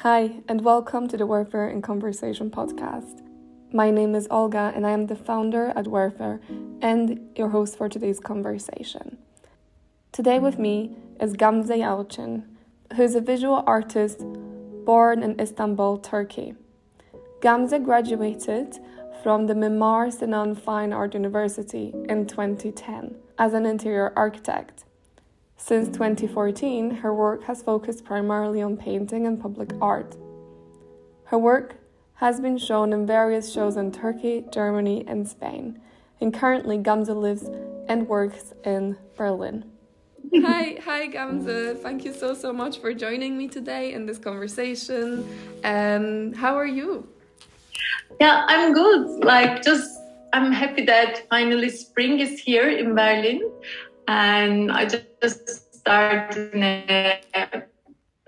Hi, and welcome to the Wearfer in Conversation podcast. My name is Olga, and I am the founder at Wearfer and your host for today's conversation. Today, with me is Gamze Yalcin, who is a visual artist born in Istanbul, Turkey. Gamze graduated from the Mimar Sinan Fine Art University in 2010 as an interior architect. Since 2014, her work has focused primarily on painting and public art. Her work has been shown in various shows in Turkey, Germany, and Spain, and currently Gamze lives and works in Berlin. hi, hi Gamze. Thank you so so much for joining me today in this conversation. Um, how are you? Yeah, I'm good. Like, just I'm happy that finally spring is here in Berlin, and I just started a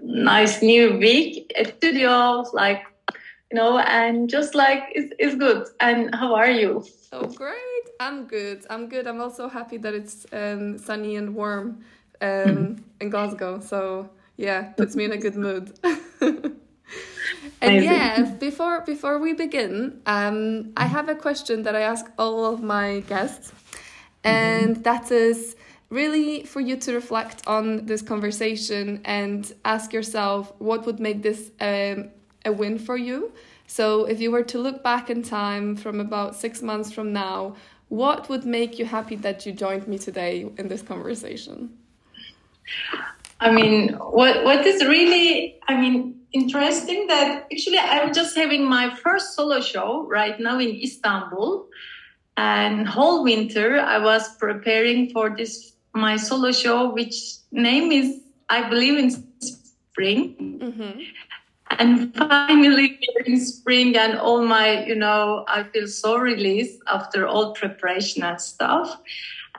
nice new week at studio, like you know, and just like it's, it's good. And how are you? Oh, great. I'm good. I'm good. I'm also happy that it's um, sunny and warm um, in Glasgow. So yeah, puts me in a good mood. And yeah, before before we begin, um, I have a question that I ask all of my guests, and mm-hmm. that is really for you to reflect on this conversation and ask yourself what would make this um, a win for you. So, if you were to look back in time from about six months from now, what would make you happy that you joined me today in this conversation? I mean, what what is really, I mean, interesting that actually I'm just having my first solo show right now in Istanbul. And whole winter I was preparing for this my solo show, which name is I believe in spring. Mm-hmm. And finally in spring and all my, you know, I feel so released after all preparation and stuff.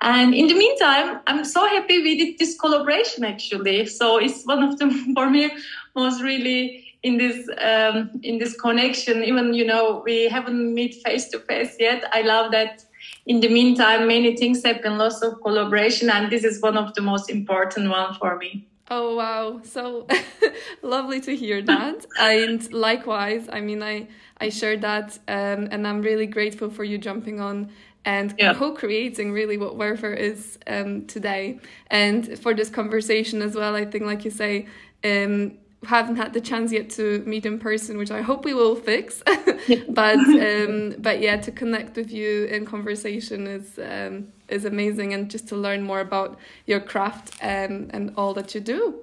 And in the meantime, I'm so happy we did this collaboration actually. So it's one of the, for me, was really in this um, in this connection. Even you know we haven't met face to face yet. I love that. In the meantime, many things happen, lots of collaboration, and this is one of the most important one for me. Oh wow, so lovely to hear that. and likewise, I mean, I I share that, um, and I'm really grateful for you jumping on and yeah. co-creating really what Wearfer is um, today. And for this conversation as well, I think, like you say, um, haven't had the chance yet to meet in person, which I hope we will fix. but um, but yeah, to connect with you in conversation is um, is amazing, and just to learn more about your craft and and all that you do.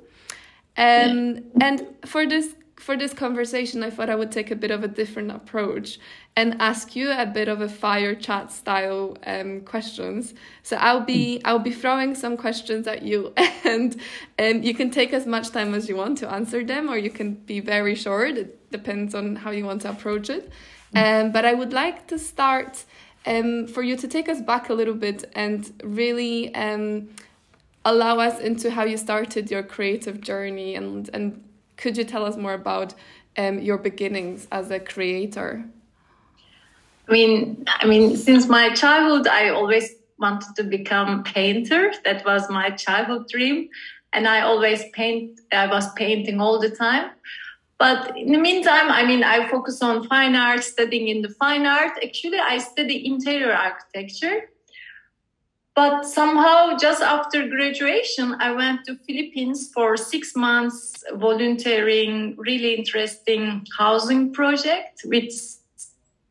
Um, and for this for this conversation, I thought I would take a bit of a different approach and ask you a bit of a fire chat style um, questions. So I'll be I'll be throwing some questions at you, and um, you can take as much time as you want to answer them, or you can be very short. It depends on how you want to approach it. Um, but I would like to start um, for you to take us back a little bit and really um, allow us into how you started your creative journey and and could you tell us more about um, your beginnings as a creator? I mean, I mean, since my childhood, I always wanted to become a painter. That was my childhood dream, and I always paint. I was painting all the time. But in the meantime, I mean, I focus on fine art, studying in the fine art. Actually, I study interior architecture but somehow just after graduation i went to philippines for six months volunteering really interesting housing project with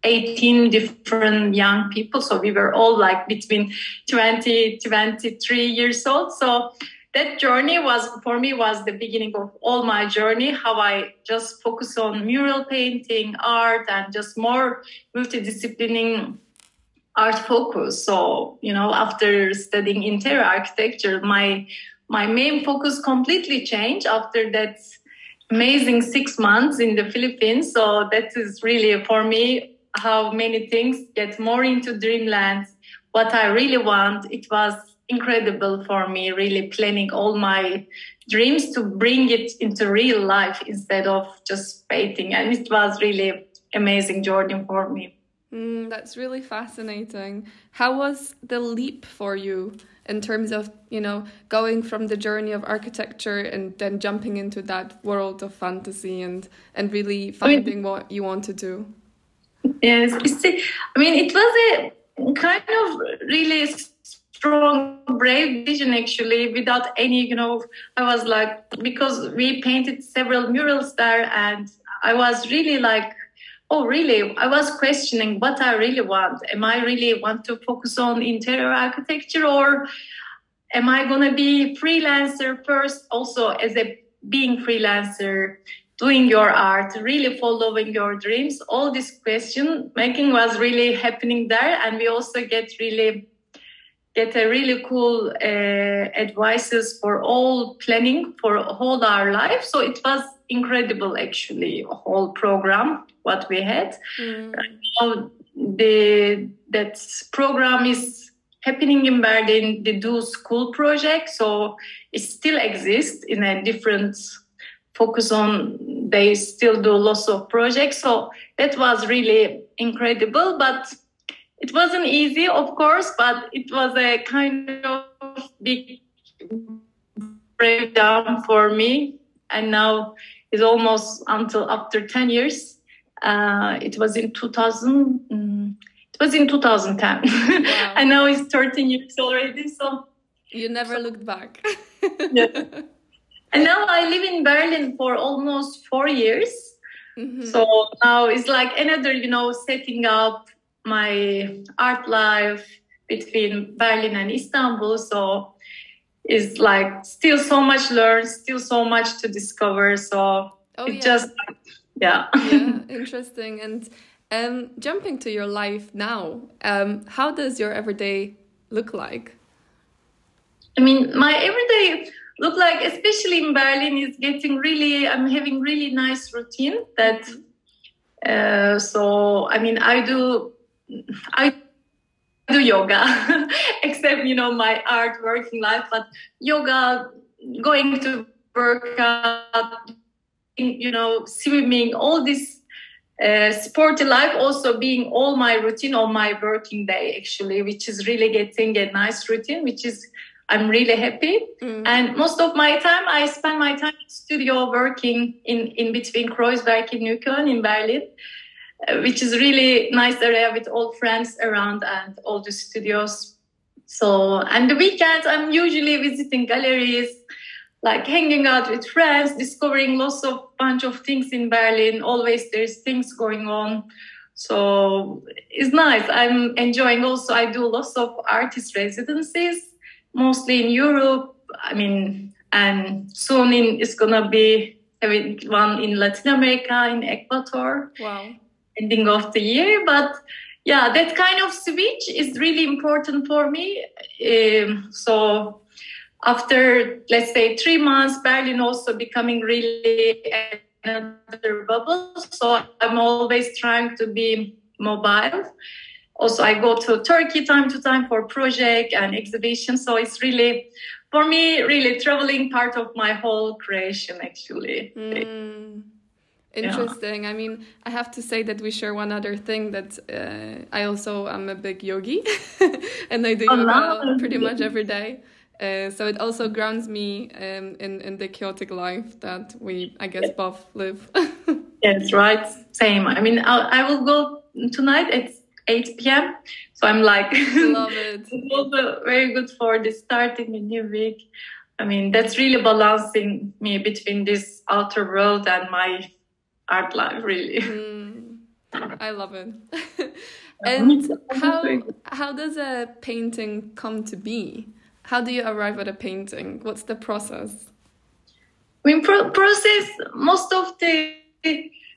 18 different young people. So we were all like between 20 23 years old. So that journey was for me was the beginning of all my journey how i just focus on mural painting art and just more multidisciplining art focus. So, you know, after studying interior architecture, my my main focus completely changed after that amazing six months in the Philippines. So that is really for me how many things get more into dreamland. What I really want, it was incredible for me, really planning all my dreams to bring it into real life instead of just painting. And it was really amazing journey for me. Mm, that's really fascinating. How was the leap for you in terms of, you know, going from the journey of architecture and then jumping into that world of fantasy and and really finding what you want to do? Yes, I mean, it was a kind of really strong, brave vision actually, without any, you know, I was like, because we painted several murals there and I was really like, oh, really? I was questioning what I really want. Am I really want to focus on interior architecture or am I going to be freelancer first also as a being freelancer? doing your art, really following your dreams. All this question making was really happening there, and we also get really get a really cool uh, advices for all planning for all our life. So it was incredible, actually, whole program what we had. Mm. Now the that program is happening in Berlin. The Do School project, so it still exists in a different focus on they still do lots of projects so that was really incredible but it wasn't easy of course but it was a kind of big breakdown for me and now it's almost until after 10 years uh, it was in 2000 mm, it was in 2010 wow. and now it's 13 years already so you never looked back yeah. And now I live in Berlin for almost four years. Mm-hmm. So now it's like another, you know, setting up my art life between Berlin and Istanbul. So it's like still so much learn, still so much to discover. So oh, it yeah. just, yeah. yeah, interesting. And um, jumping to your life now, um, how does your everyday look like? I mean, my everyday look like especially in berlin is getting really i'm having really nice routine that uh, so i mean i do i do yoga except you know my art working life but yoga going to work out you know swimming all this uh, sporty life also being all my routine on my working day actually which is really getting a nice routine which is I'm really happy. Mm. And most of my time, I spend my time in studio working in, in between Kreuzberg in Neukölln in Berlin, which is really nice area with all friends around and all the studios. So, and the weekends, I'm usually visiting galleries, like hanging out with friends, discovering lots of bunch of things in Berlin. Always there's things going on. So it's nice. I'm enjoying also, I do lots of artist residencies mostly in Europe. I mean, and soon in, it's gonna be having one in Latin America, in Ecuador. Wow. Ending of the year, but yeah, that kind of switch is really important for me. Um, so after let's say three months, Berlin also becoming really another bubble. So I'm always trying to be mobile also i go to turkey time to time for project and exhibition so it's really for me really traveling part of my whole creation actually mm. Interesting. Yeah. I mean, I have to say that we share one other thing that uh, I also am a big yogi, and I do oh, yoga pretty much every day. Uh, so it also grounds me um, in in the chaotic life that we, I guess, both live. yes, right. Same. I mean, I'll, I will go tonight. It's 8 p.m. So I'm like, love it. it's also very good for the starting a new week. I mean, that's really balancing me between this outer world and my art life, really. Mm, I love it. and how how does a painting come to be? How do you arrive at a painting? What's the process? I mean, pro- process. Most of the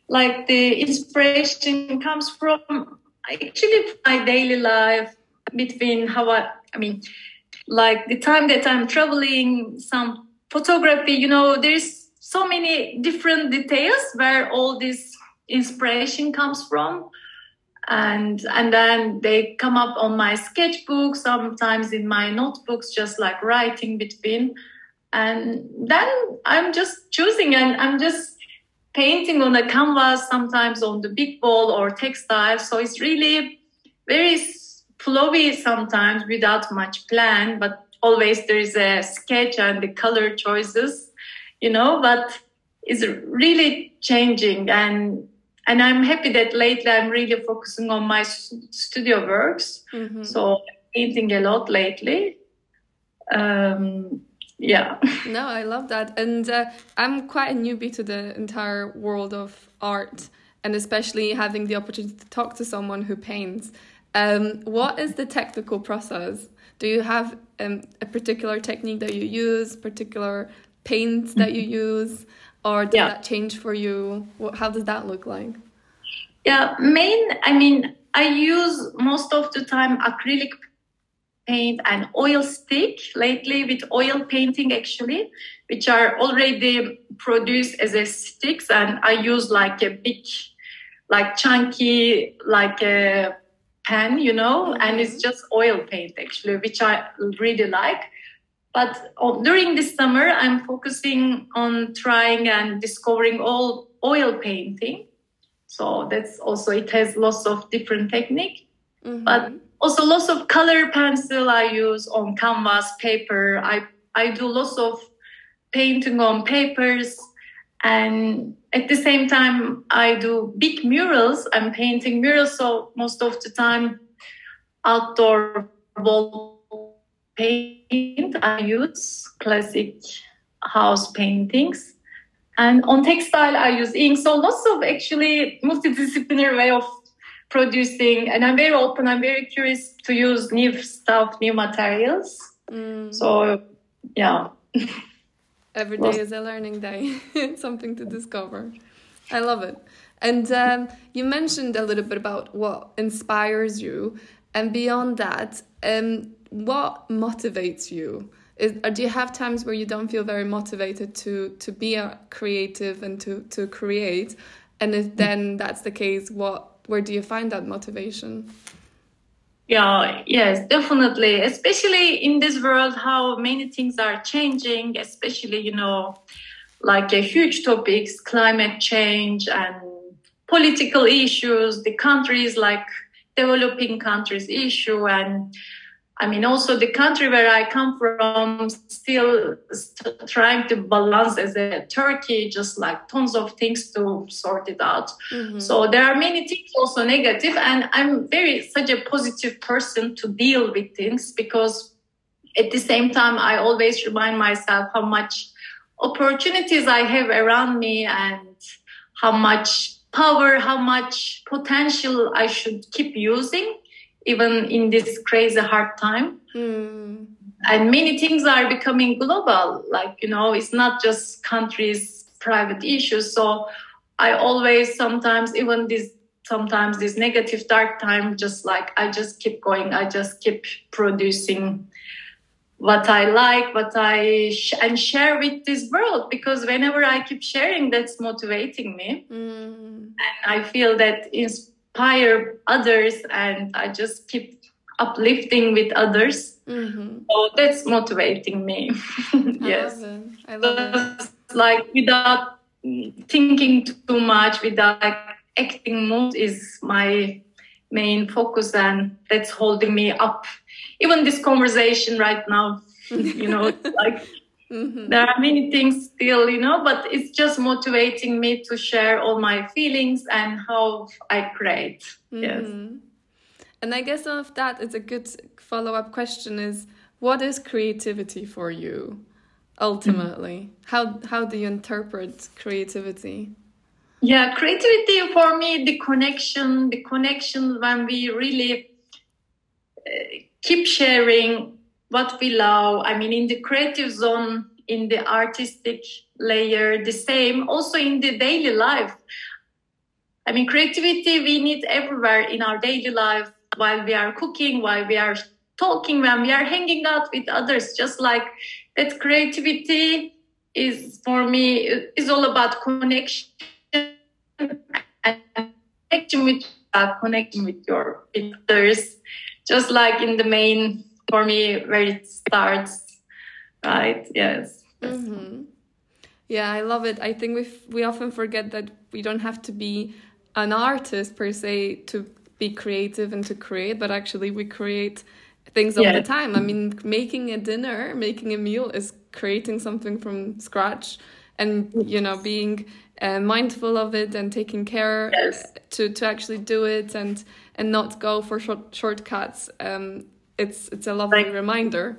like the inspiration comes from actually my daily life between how I, I mean, like the time that I'm traveling, some photography, you know, there's so many different details where all this inspiration comes from. And, and then they come up on my sketchbook, sometimes in my notebooks, just like writing between. And then I'm just choosing and I'm just painting on a canvas, sometimes on the big wall or textile. So it's really very flowy sometimes without much plan, but always there is a sketch and the color choices, you know, but it's really changing and and I'm happy that lately I'm really focusing on my studio works. Mm-hmm. So painting a lot lately. Um, yeah. No, I love that, and uh, I'm quite a newbie to the entire world of art, and especially having the opportunity to talk to someone who paints. Um, what is the technical process? Do you have um, a particular technique that you use, particular paints that you use, or does yeah. that change for you? How does that look like? Yeah, main. I mean, I use most of the time acrylic paint and oil stick lately with oil painting actually which are already produced as a sticks and i use like a big like chunky like a pen, you know, mm-hmm. and it's just oil paint actually, which I really like. But oh, during this summer, I'm focusing on trying and discovering all oil painting. So that's also it has lots of different technique, mm-hmm. but also lots of color pencil I use on canvas paper. I I do lots of painting on papers and at the same time i do big murals i'm painting murals so most of the time outdoor wall paint i use classic house paintings. And on textile i use ink so lots of actually multidisciplinary way of producing. And i'm very open. I'm very curious to use new stuff new materials. Mm. so yeah. Every day is a learning day, something to discover. I love it. And um, you mentioned a little bit about what inspires you, and beyond that, um, what motivates you? Is, do you have times where you don't feel very motivated to to be creative and to to create? And if then that's the case, what where do you find that motivation? Yeah, yes, definitely. Especially in this world, how many things are changing, especially, you know, like a huge topics, climate change and political issues, the countries like developing countries issue and I mean, also the country where I come from still st- trying to balance as a Turkey, just like tons of things to sort it out. Mm-hmm. So there are many things also negative, and I'm very such a positive person to deal with things because at the same time I always remind myself how much opportunities I have around me and how much power, how much potential I should keep using even in this crazy hard time. Mm. And many things are becoming global. Like, you know, it's not just countries' private issues. So I always sometimes, even this sometimes this negative dark time, just like I just keep going, I just keep producing what I like, what I sh- and share with this world because whenever I keep sharing, that's motivating me, mm. and I feel that that is inspire others and I just keep uplifting with others. Mm-hmm. So that's motivating me. yes. I love it. I love it. Like without thinking too much, without like, acting mood is my main focus and that's holding me up. Even this conversation right now, you know, like Mm-hmm. There are many things still, you know, but it's just motivating me to share all my feelings and how I create. Mm-hmm. Yes. And I guess of that is a good follow up question is what is creativity for you ultimately? Mm-hmm. How how do you interpret creativity? Yeah, creativity for me, the connection, the connection when we really uh, keep sharing what we love. I mean, in the creative zone, in the artistic layer, the same. Also in the daily life. I mean, creativity we need everywhere in our daily life while we are cooking, while we are talking, when we are hanging out with others. Just like that, creativity is for me is all about connection and connection with uh, connecting with your others. Just like in the main for me where it starts right yes mm-hmm. Yeah, I love it. I think we we often forget that we don't have to be an artist per se to be creative and to create, but actually we create things all the time. I mean, making a dinner, making a meal is creating something from scratch, and you know, being uh, mindful of it and taking care yes. to to actually do it and and not go for short, shortcuts. Um, it's it's a lovely like, reminder.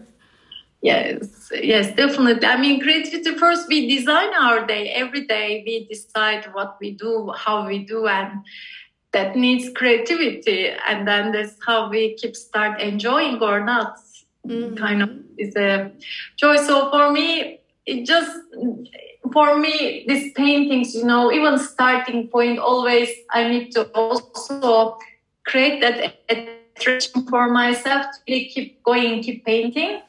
Yes, yes, definitely. I mean, creativity first, we design our day every day. We decide what we do, how we do, and that needs creativity. And then that's how we keep start enjoying or not. Mm-hmm. Kind of is a joy. So for me, it just for me these paintings, you know, even starting point always I need to also create that for myself to really keep going, keep painting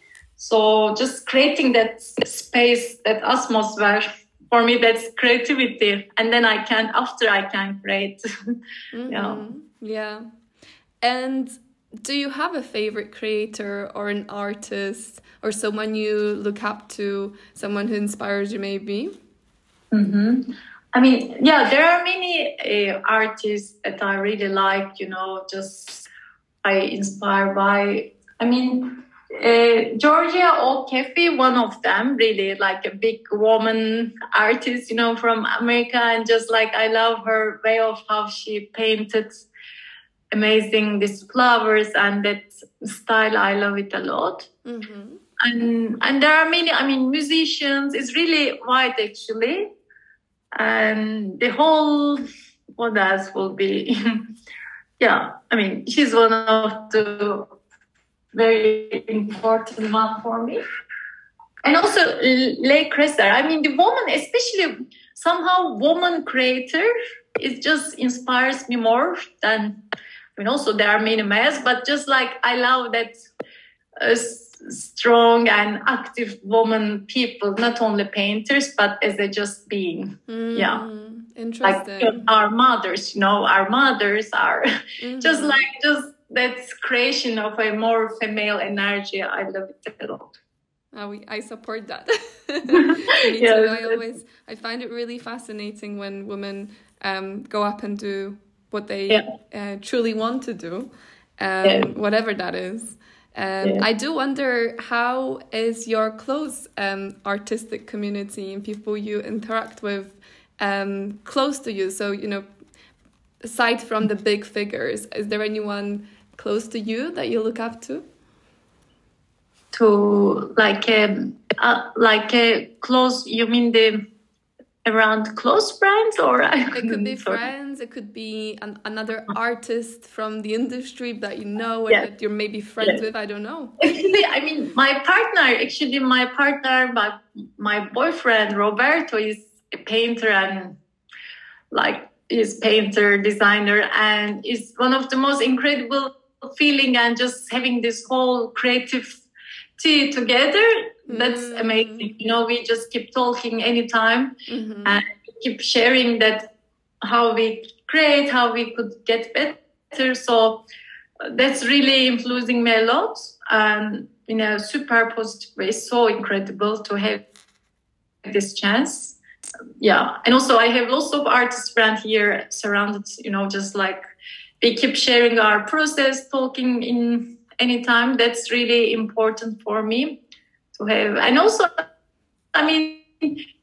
so just creating that space, that atmosphere, for me, that's creativity. And then I can, after I can create. mm-hmm. Yeah. Yeah. And do you have a favorite creator or an artist or someone you look up to, someone who inspires you maybe? Mm-hmm. I mean, yeah, there are many uh, artists that I really like, you know, just I inspire by. I mean, uh, Georgia O'Keeffe, one of them, really like a big woman artist, you know, from America, and just like I love her way of how she painted amazing these flowers and that style. I love it a lot. Mm-hmm. And and there are many. I mean, musicians. It's really wide actually, and the whole what else will be. yeah, I mean, she's one of the very important one for me. And also Lee Krasner. I mean, the woman, especially somehow woman creator, it just inspires me more than. I mean, also there are many males, but just like I love that uh, strong and active woman people, not only painters, but as a just being. Mm, yeah. Interesting. Like our mothers, you know, our mothers are mm-hmm. just like just that's creation of a more female energy. I love it a lot. Oh, I support that. Too. I always I find it really fascinating when women um, go up and do what they yeah. uh, truly want to do, um, yeah. whatever that is. Um, yeah. I do wonder how is your close um, artistic community and people you interact with um, close to you. So you know, aside from the big figures, is there anyone close to you that you look up to? To like a um, uh, like a close. You mean the around close friends or it could be friends it could be an, another artist from the industry that you know and yeah. that you're maybe friends yeah. with i don't know actually i mean my partner actually my partner my, my boyfriend roberto is a painter and like is painter designer and is one of the most incredible feeling and just having this whole creative tea together. That's mm. amazing. You know we just keep talking anytime mm-hmm. and keep sharing that how we create how we could get better. So uh, that's really influencing me a lot and in a super positive way. So incredible to have this chance yeah and also i have lots of artist friends here surrounded you know just like we keep sharing our process, talking in any time. That's really important for me to have. And also, I mean,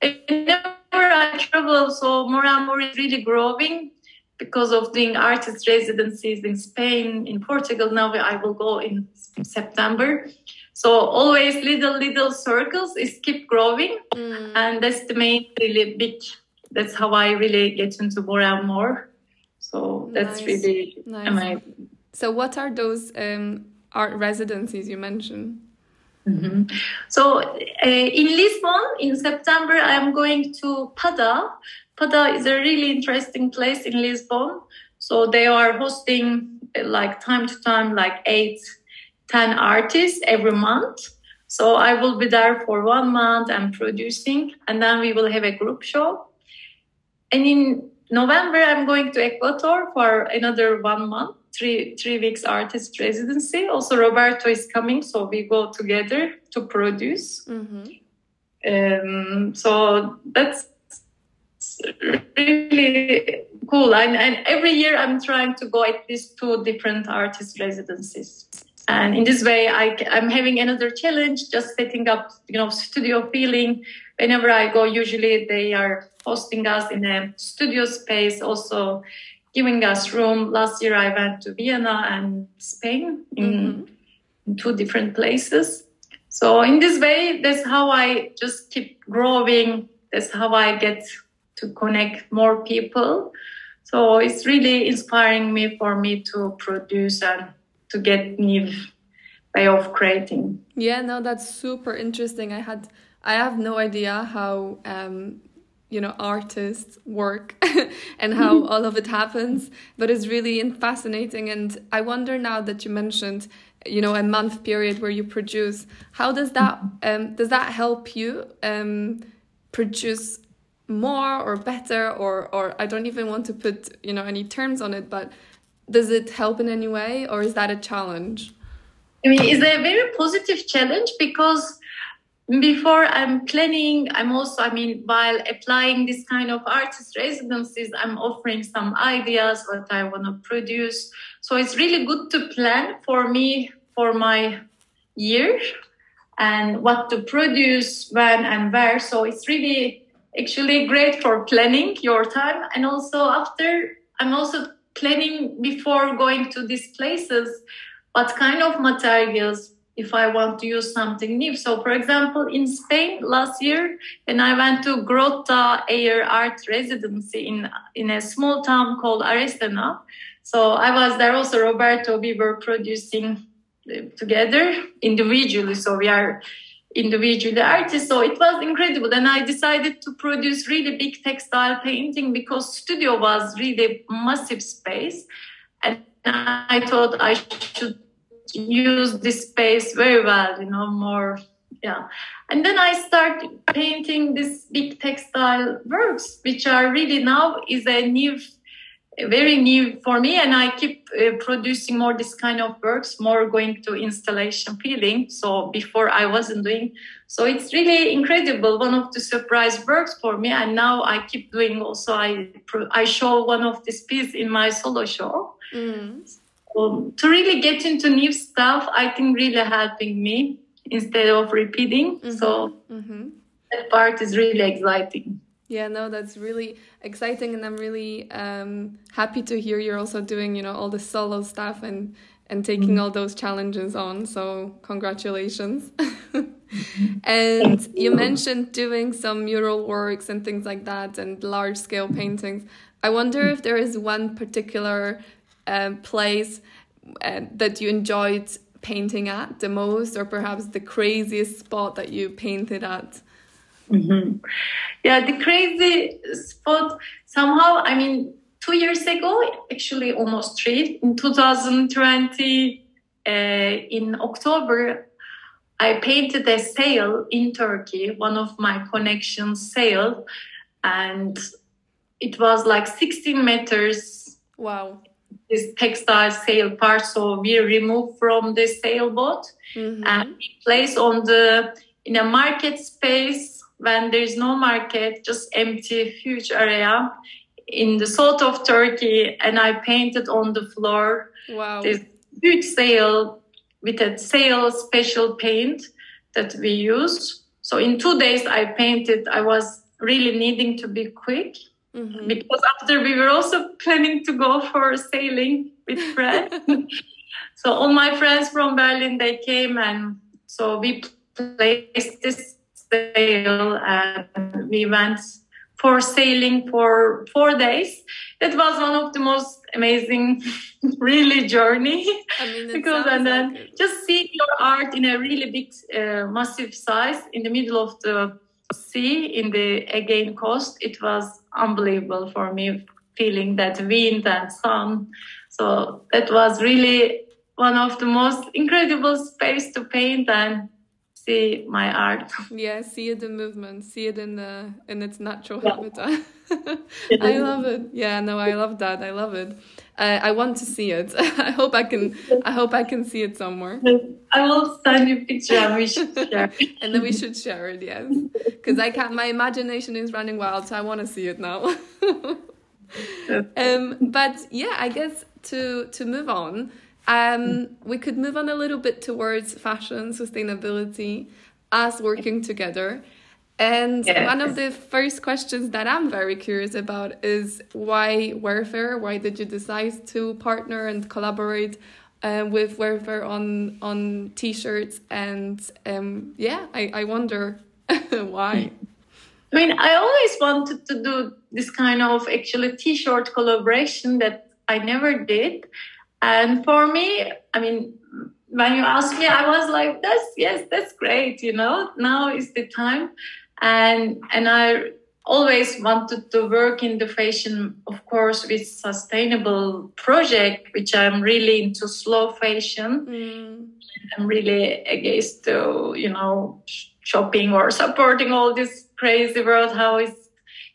whenever I travel, so more and more is really growing because of doing artist residencies in Spain, in Portugal. Now I will go in September. So always little little circles is keep growing, mm. and that's the main really big. That's how I really get into more and more. So that's nice. really nice. amazing. So, what are those um, art residencies you mentioned? Mm-hmm. So, uh, in Lisbon, in September, I'm going to Pada. Pada is a really interesting place in Lisbon. So, they are hosting like time to time, like eight, ten artists every month. So, I will be there for one month and producing, and then we will have a group show. And in November, I'm going to Ecuador for another one month, three three weeks artist residency. Also, Roberto is coming, so we go together to produce. Mm-hmm. Um, so that's really cool. And, and every year I'm trying to go at least two different artist residencies. And in this way, I, I'm having another challenge, just setting up, you know, studio feeling. Whenever I go, usually they are hosting us in a studio space, also giving us room. Last year, I went to Vienna and Spain in, mm-hmm. in two different places. So in this way, that's how I just keep growing. That's how I get to connect more people. So it's really inspiring me for me to produce and to get new way of creating. Yeah, no, that's super interesting. I had I have no idea how um, you know artists work and how all of it happens, but it's really fascinating. And I wonder now that you mentioned you know a month period where you produce, how does that um, does that help you um, produce more or better or or I don't even want to put you know any terms on it, but does it help in any way or is that a challenge? I mean, it's a very positive challenge because before I'm planning, I'm also, I mean, while applying this kind of artist residencies, I'm offering some ideas what I want to produce. So it's really good to plan for me for my year and what to produce, when and where. So it's really actually great for planning your time. And also after, I'm also planning before going to these places what kind of materials if I want to use something new. So, for example, in Spain last year, when I went to Grota Air Art Residency in in a small town called Arestana, so I was there also. Roberto, we were producing uh, together individually. So we are individually artists. So it was incredible. And I decided to produce really big textile painting because studio was really massive space. And I thought I should use this space very well, you know, more, yeah. And then I started painting these big textile works, which are really now is a new very new for me and i keep uh, producing more this kind of works more going to installation feeling so before i wasn't doing so it's really incredible one of the surprise works for me and now i keep doing also i i show one of these pieces in my solo show mm. so, to really get into new stuff i think really helping me instead of repeating mm-hmm. so mm-hmm. that part is really exciting yeah, no, that's really exciting, and I'm really um, happy to hear you're also doing, you know, all the solo stuff and and taking mm-hmm. all those challenges on. So congratulations. and you mentioned doing some mural works and things like that, and large scale paintings. I wonder if there is one particular uh, place uh, that you enjoyed painting at the most, or perhaps the craziest spot that you painted at. Mm-hmm. Yeah, the crazy spot somehow, I mean, two years ago, actually almost three, in 2020, uh, in October, I painted a sail in Turkey, one of my connections sail, and it was like 16 meters. Wow. This textile sail part, so we removed from the sailboat mm-hmm. and placed on the in a market space when there is no market, just empty, huge area in the south of Turkey, and I painted on the floor wow. this huge sail with a sail special paint that we use. So in two days, I painted. I was really needing to be quick mm-hmm. because after we were also planning to go for sailing with friends. so all my friends from Berlin they came and so we placed this sail and we went for sailing for four days. It was one of the most amazing, really journey. I mean, because and then just seeing your art in a really big, uh, massive size in the middle of the sea in the Aegean coast, it was unbelievable for me. Feeling that wind and sun, so that was really one of the most incredible space to paint and see my art. Yeah, see it in movement, see it in the in its natural yeah. habitat. I love it. Yeah, no, I love that. I love it. uh, I want to see it. I hope I can. I hope I can see it somewhere. I will send you a picture and we should share. and then we should share it, yes, because I can't. My imagination is running wild, so I want to see it now. um, but yeah, I guess to to move on, um, we could move on a little bit towards fashion sustainability us working together. And yes. one of the first questions that I'm very curious about is why Wearfer? Why did you decide to partner and collaborate uh, with Wearfer on on t-shirts? And um, yeah, I, I wonder why. I mean, I always wanted to do this kind of actually t-shirt collaboration that I never did. And for me, I mean, when you asked me, I was like, "That's yes, that's great." You know, now is the time and and I always wanted to work in the fashion, of course, with sustainable project, which I'm really into slow fashion. Mm. I'm really against to you know shopping or supporting all this crazy world how it's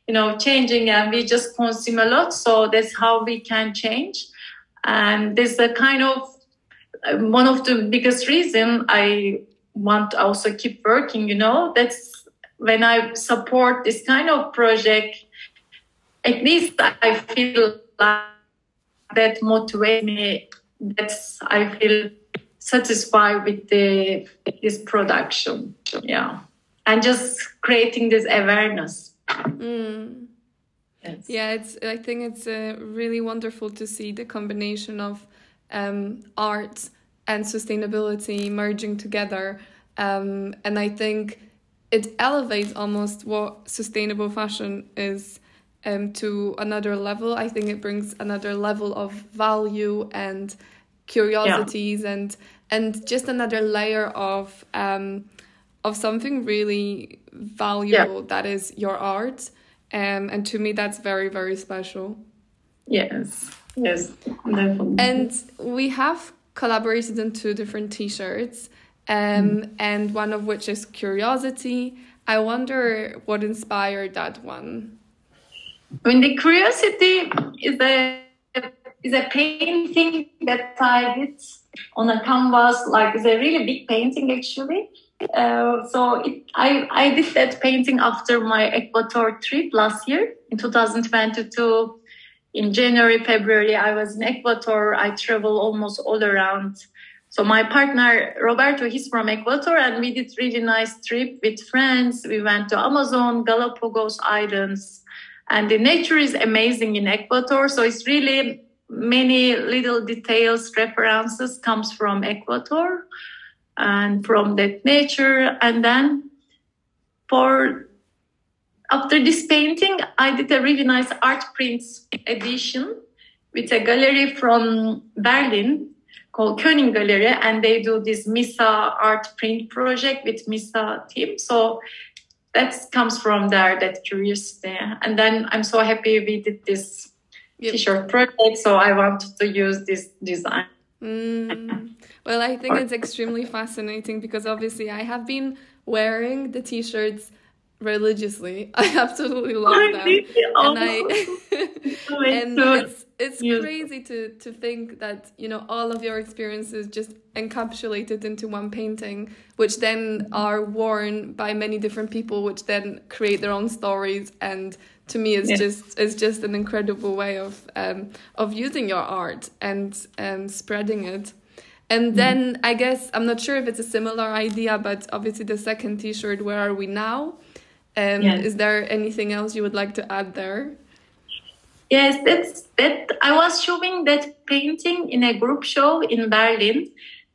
you know changing and we just consume a lot so that's how we can change and this is a kind of one of the biggest reason i want to also keep working you know that's when I support this kind of project, at least I feel like that motivates me. That's I feel satisfied with the this production. Yeah, and just creating this awareness. Mm. Yes. Yeah, it's. I think it's uh, really wonderful to see the combination of um, art and sustainability merging together. Um, and I think it elevates almost what sustainable fashion is um, to another level. I think it brings another level of value and curiosities yeah. and and just another layer of um, of something really valuable yeah. that is your art. Um, and to me, that's very very special. Yes, yes, definitely. And we have collaborated on two different T-shirts um, mm. and one of which is curiosity. I wonder what inspired that one. I mean, the curiosity is a is a painting that I did on a canvas. Like it's a really big painting actually. Uh, so it, I I did that painting after my Ecuador trip last year in 2022. In January, February, I was in Ecuador. I travel almost all around so my partner Roberto, he's from Ecuador, and we did really nice trip with friends. We went to Amazon, Galapagos Islands, and the nature is amazing in Ecuador. So it's really many little details, references comes from Ecuador and from that nature. And then for after this painting, I did a really nice art prints edition with a gallery from Berlin called Koenig Gallery, and they do this Misa art print project with Misa team. So that comes from there, that curiosity. And then I'm so happy we did this yep. t-shirt project, so I wanted to use this design. Mm. Well, I think it's extremely fascinating because obviously I have been wearing the t-shirts religiously. I absolutely love them, and I and it's it's crazy to to think that you know all of your experiences just encapsulated into one painting, which then are worn by many different people, which then create their own stories. And to me, it's yeah. just it's just an incredible way of um, of using your art and and spreading it. And mm. then I guess I'm not sure if it's a similar idea, but obviously the second T-shirt, "Where Are We Now?" Um, yes. Is there anything else you would like to add there? Yes, that's that. I was showing that painting in a group show in Berlin.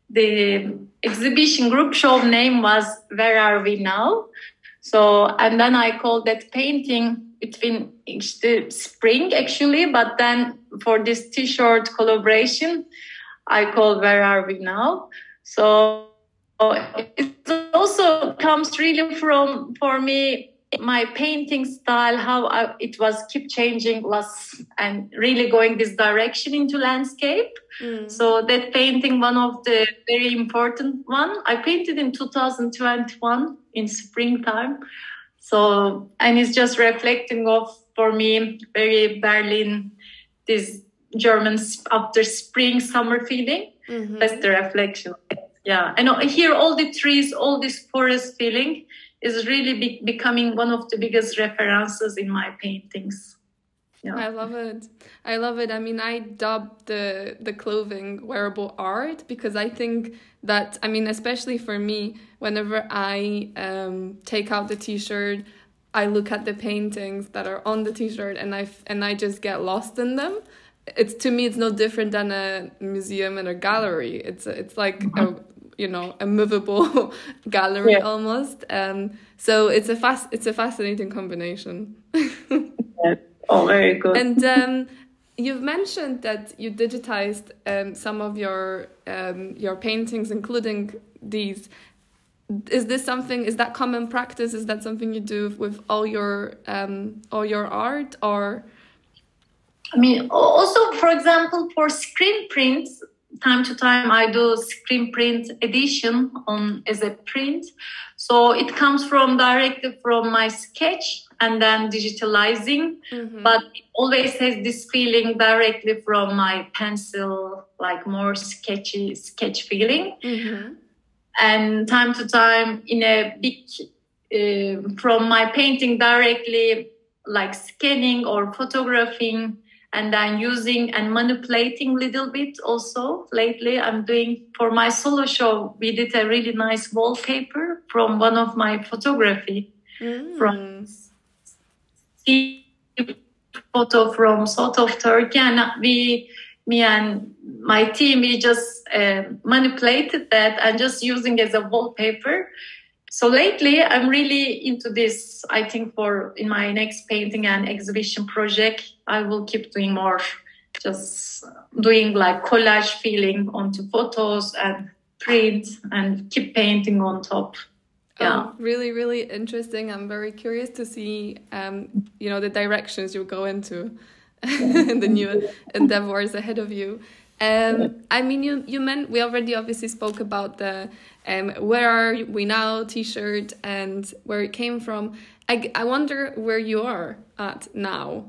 The exhibition group show name was "Where Are We Now?" So, and then I called that painting between the spring actually, but then for this T-shirt collaboration, I call "Where Are We Now?" So it also comes really from for me my painting style how I, it was keep changing was and really going this direction into landscape mm. so that painting one of the very important one i painted in 2021 in springtime so and it's just reflecting of for me very berlin this German after spring summer feeling. Mm-hmm. That's the reflection. Yeah, and here all the trees, all this forest feeling is really be- becoming one of the biggest references in my paintings. Yeah. I love it. I love it. I mean, I dub the the clothing wearable art because I think that I mean, especially for me, whenever I um, take out the t-shirt, I look at the paintings that are on the t-shirt and I and I just get lost in them. It's to me, it's no different than a museum and a gallery. It's it's like a you know a movable gallery yeah. almost. Um, so it's a fast it's a fascinating combination. yeah. Oh, very good. And um, you've mentioned that you digitized um, some of your um, your paintings, including these. Is this something? Is that common practice? Is that something you do with all your um, all your art, or? I mean, also, for example, for screen prints, time to time I do screen print edition on as a print. So it comes from directly from my sketch and then digitalizing, mm-hmm. but it always has this feeling directly from my pencil, like more sketchy sketch feeling. Mm-hmm. And time to time in a big uh, from my painting directly like scanning or photographing and I'm using and manipulating a little bit also lately. I'm doing for my solo show, we did a really nice wallpaper from one of my photography mm. from photo from south of Turkey and we me and my team we just uh, manipulated that and just using as a wallpaper so lately i'm really into this i think for in my next painting and exhibition project i will keep doing more just doing like collage feeling onto photos and print and keep painting on top yeah oh, really really interesting i'm very curious to see um you know the directions you go into in the new endeavors ahead of you um, I mean, you you meant we already obviously spoke about the um, where are we now T-shirt and where it came from. I I wonder where you are at now.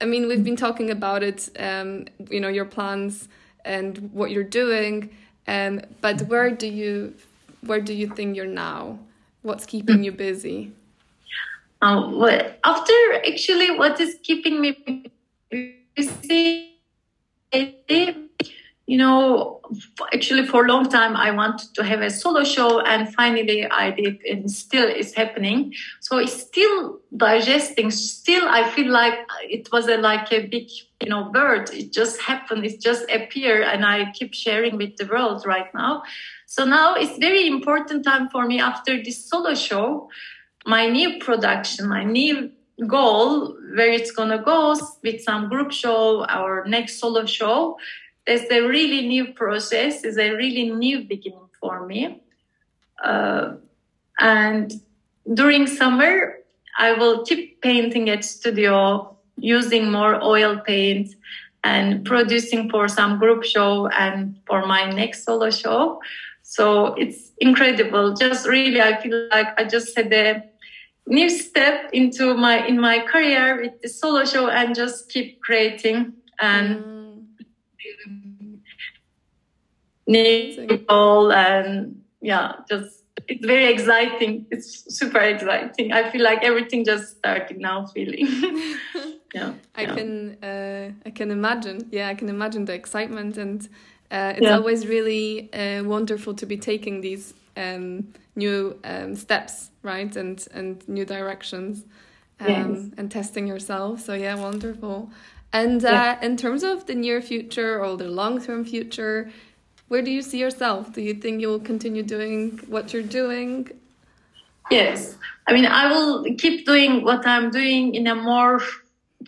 I mean, we've been talking about it. Um, you know, your plans and what you're doing. Um, but where do you where do you think you're now? What's keeping you busy? Um, well, after actually, what is keeping me busy? You know, actually for a long time I wanted to have a solo show and finally I did and still is happening. So it's still digesting. Still I feel like it was a, like a big, you know, bird. It just happened. It just appeared and I keep sharing with the world right now. So now it's very important time for me after this solo show, my new production, my new goal, where it's gonna go with some group show, our next solo show it's a really new process. It's a really new beginning for me. Uh, and during summer, I will keep painting at studio, using more oil paint and producing for some group show and for my next solo show. So it's incredible. Just really, I feel like I just had a new step into my in my career with the solo show and just keep creating and. Mm Nicole and yeah, just it's very exciting. It's super exciting. I feel like everything just started now feeling. yeah, I yeah. can uh, I can imagine. Yeah, I can imagine the excitement and uh, it's yeah. always really uh, wonderful to be taking these um, new um, steps, right, and and new directions, um, yes. and testing yourself. So yeah, wonderful. And yeah. Uh, in terms of the near future or the long term future, where do you see yourself? Do you think you will continue doing what you're doing? Yes. I mean, I will keep doing what I'm doing in a more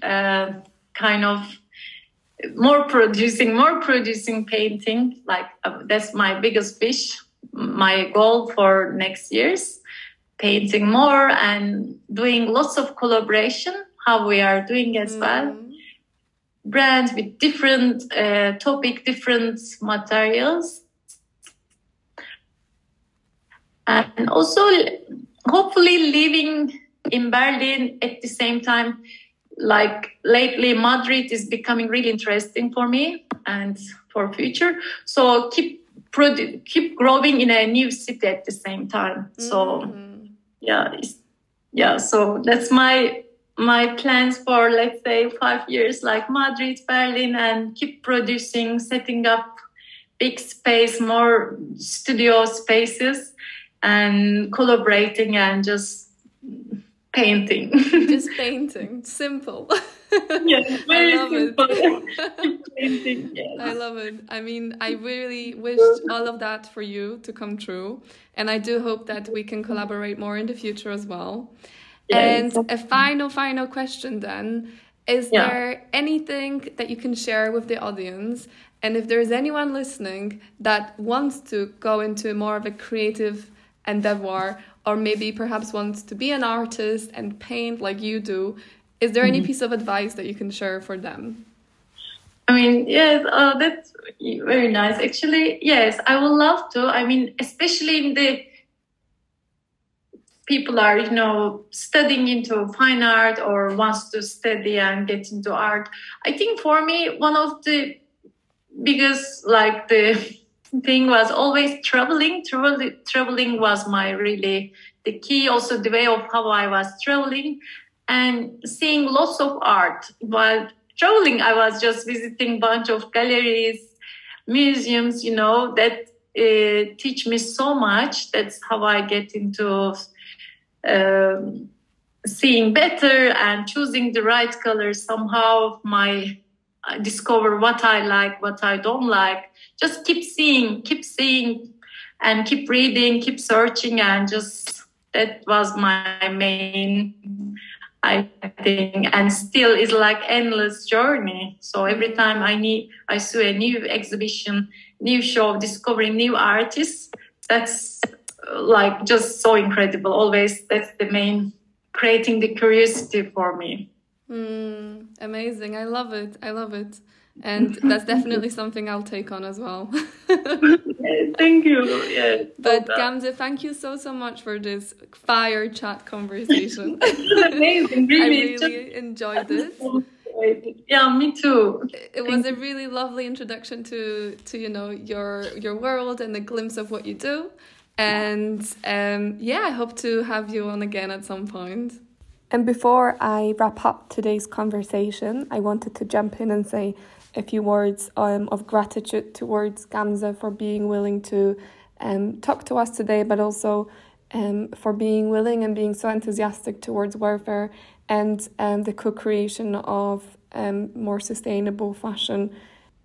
uh, kind of more producing, more producing painting. Like uh, that's my biggest wish, my goal for next year's painting more and doing lots of collaboration, how we are doing as mm. well brands with different uh, topic, different materials. And also, hopefully, living in Berlin at the same time, like lately Madrid is becoming really interesting for me and for future. So keep produ- keep growing in a new city at the same time. So mm-hmm. yeah, yeah. So that's my my plans for let's say five years, like Madrid, Berlin, and keep producing, setting up big space, more studio spaces, and collaborating and just painting. just painting, simple. yes, very I simple. painting, yes. I love it. I mean, I really wished all of that for you to come true. And I do hope that we can collaborate more in the future as well. Yes. And a final, final question then. Is yeah. there anything that you can share with the audience? And if there's anyone listening that wants to go into more of a creative endeavor or maybe perhaps wants to be an artist and paint like you do, is there any mm-hmm. piece of advice that you can share for them? I mean, yes, uh, that's very nice. Actually, yes, I would love to. I mean, especially in the people are, you know, studying into fine art or wants to study and get into art. I think for me, one of the biggest, like the thing was always traveling. Traveling, traveling was my really the key. Also, the way of how I was traveling and seeing lots of art while traveling. I was just visiting bunch of galleries, museums. You know that uh, teach me so much. That's how I get into um, seeing better and choosing the right colors. Somehow, my I discover what I like, what I don't like. Just keep seeing, keep seeing, and keep reading, keep searching, and just that was my main I think, and still is like endless journey. So every time I need, I see a new exhibition, new show, discovering new artists. That's like just so incredible. Always, that's the main creating the curiosity for me. Mm, amazing. I love it. I love it. And that's definitely something I'll take on as well. thank you. Yeah. But Gamze, thank you so so much for this fire chat conversation. amazing. Really, I really enjoyed this. Yeah, me too. It was a really lovely introduction to to you know your your world and a glimpse of what you do. And um, yeah, I hope to have you on again at some point. And before I wrap up today's conversation, I wanted to jump in and say a few words um, of gratitude towards Gamze for being willing to um, talk to us today, but also um, for being willing and being so enthusiastic towards Wearfer and um, the co creation of um, more sustainable fashion,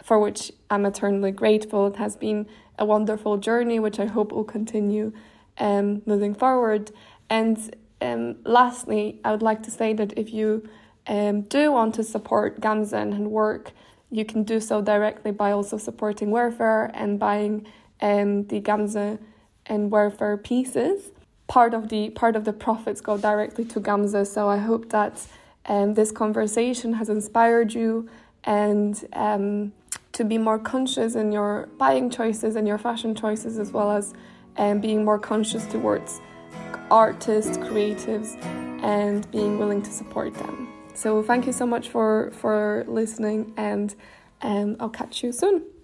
for which I'm eternally grateful. It has been a wonderful journey, which I hope will continue um, moving forward. And um, lastly, I would like to say that if you um, do want to support Gamze and work, you can do so directly by also supporting Wearfer and buying um, the Gamze and Wearfer pieces. Part of the part of the profits go directly to Gamze. So I hope that um, this conversation has inspired you and um, to be more conscious in your buying choices and your fashion choices, as well as um, being more conscious towards artists, creatives, and being willing to support them. So thank you so much for for listening, and um, I'll catch you soon.